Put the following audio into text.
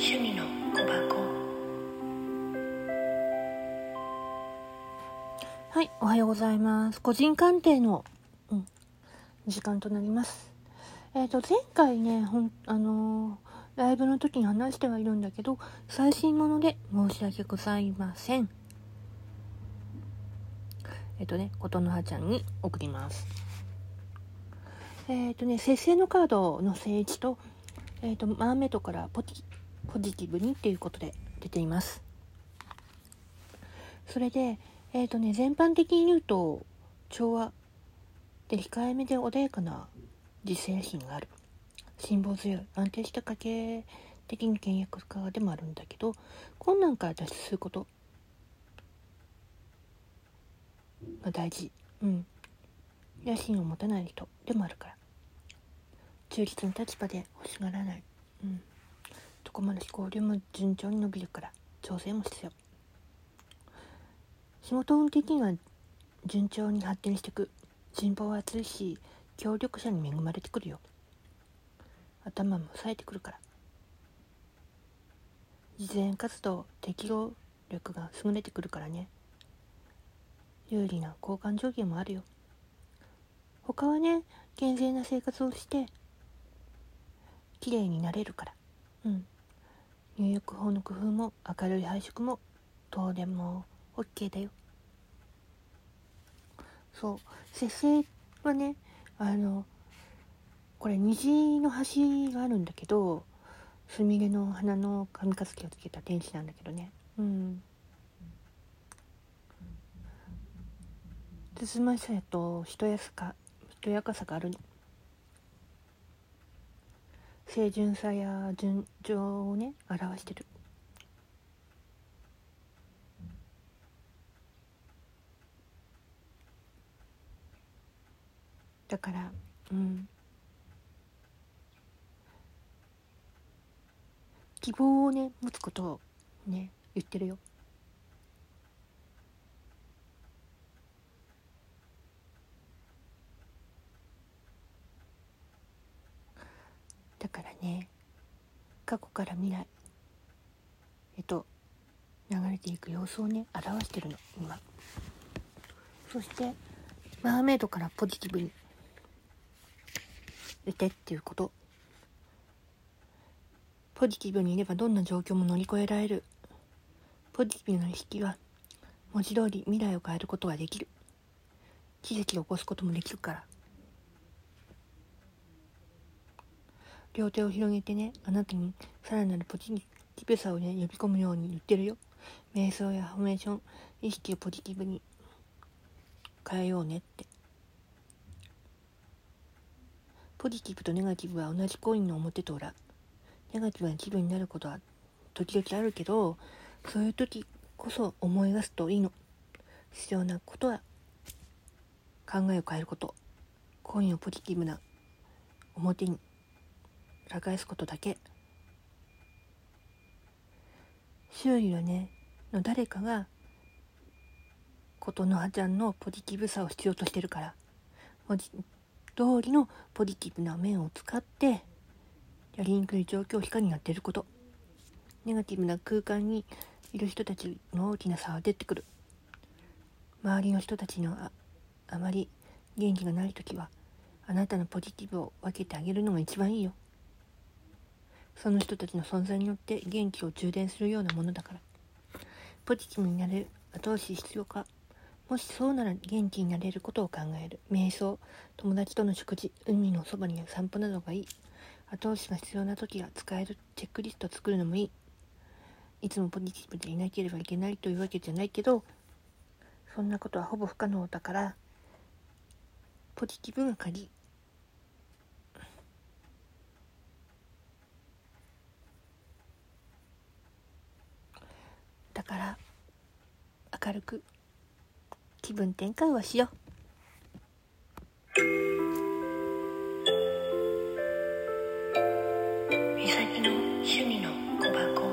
趣味の小箱はい、おはようございます。個人鑑定の、うん、時間となります。えっ、と、前回ね、ほん、あのーライブの時に話してはいるんだけど、最新もので申し訳ございません。えっ、とね、ことのはちゃんに送ります。えっ、とね、節制のカードの聖地と、えっ、と、マーメイドからポジポジティブにっていうことで出ています。それで、えっ、とね、全般的に言うと、調和で控えめで穏やかな自制心がある。辛抱強い、安定した家計的に倹約家でもあるんだけど、困難から脱出することが大事。うん。野心を持たない人でもあるから。中立の立場で欲しがらない。うん。どこまで思考量も順調に伸びるから、調整も必要。仕事運的には順調に発展していく人望は厚いし協力者に恵まれてくるよ頭も冴えてくるから実演活動適応力が優れてくるからね有利な交換条件もあるよ他はね健全な生活をして綺麗になれるからうん入浴法の工夫も明るい配色も東電も OK だよ。そう。節制はねあのこれ虹の橋があるんだけどすみれの花の髪かすきをつけた天使なんだけどね。うん。つつましさとしとやすかしとやかさがあるの。清純さや純情をね表してる。だからうん。希望をね持つことをね言ってるよだからね。過去から未来。へと流れていく様子をね表してるの今。そしてマーメイドからポジティブに。出てっていうこと。ポジティブにいればどんな状況も乗り越えられる。ポジティブな意識は文字通り未来を変えることができる。奇跡を起こすこともできるから。両手を広げてねあなたにさらなるポジティブさをね呼び込むように言ってるよ。瞑想やフォーメーション意識をポジティブに変えようねって。ポジティブとネガティブは同じコインの表と裏。ネガティブな気分になることは時々あるけどそういう時こそ思い出すといいの。必要なことは考えを変えること。コインをポジティブな表に裏返すことだけ。周囲はねの誰かがことのはちゃんのポジティブさを必要としてるから文字通りのポジティブな面を使ってやりにくい状況を光になっていること。ネガティブな空間にいる人たちの大きな差は出てくる。周りの人たちのああまり元気がない時はあなたのポジティブを分けてあげるのが一番いいよ。その人たちの存在によって元気を充電するようなものだから。ポジティブになれる後押し必要か。もしそうなら元気になれることを考える。瞑想。友達との食事。海のそばに散歩などがいい。後押しが必要な時は使える。チェックリストを作るのもいい。いつもポジティブでいなければいけないというわけじゃないけどそんなことはほぼ不可能だからポジティブが鍵。から明るく気分転換はしよう。美咲の趣味の小箱。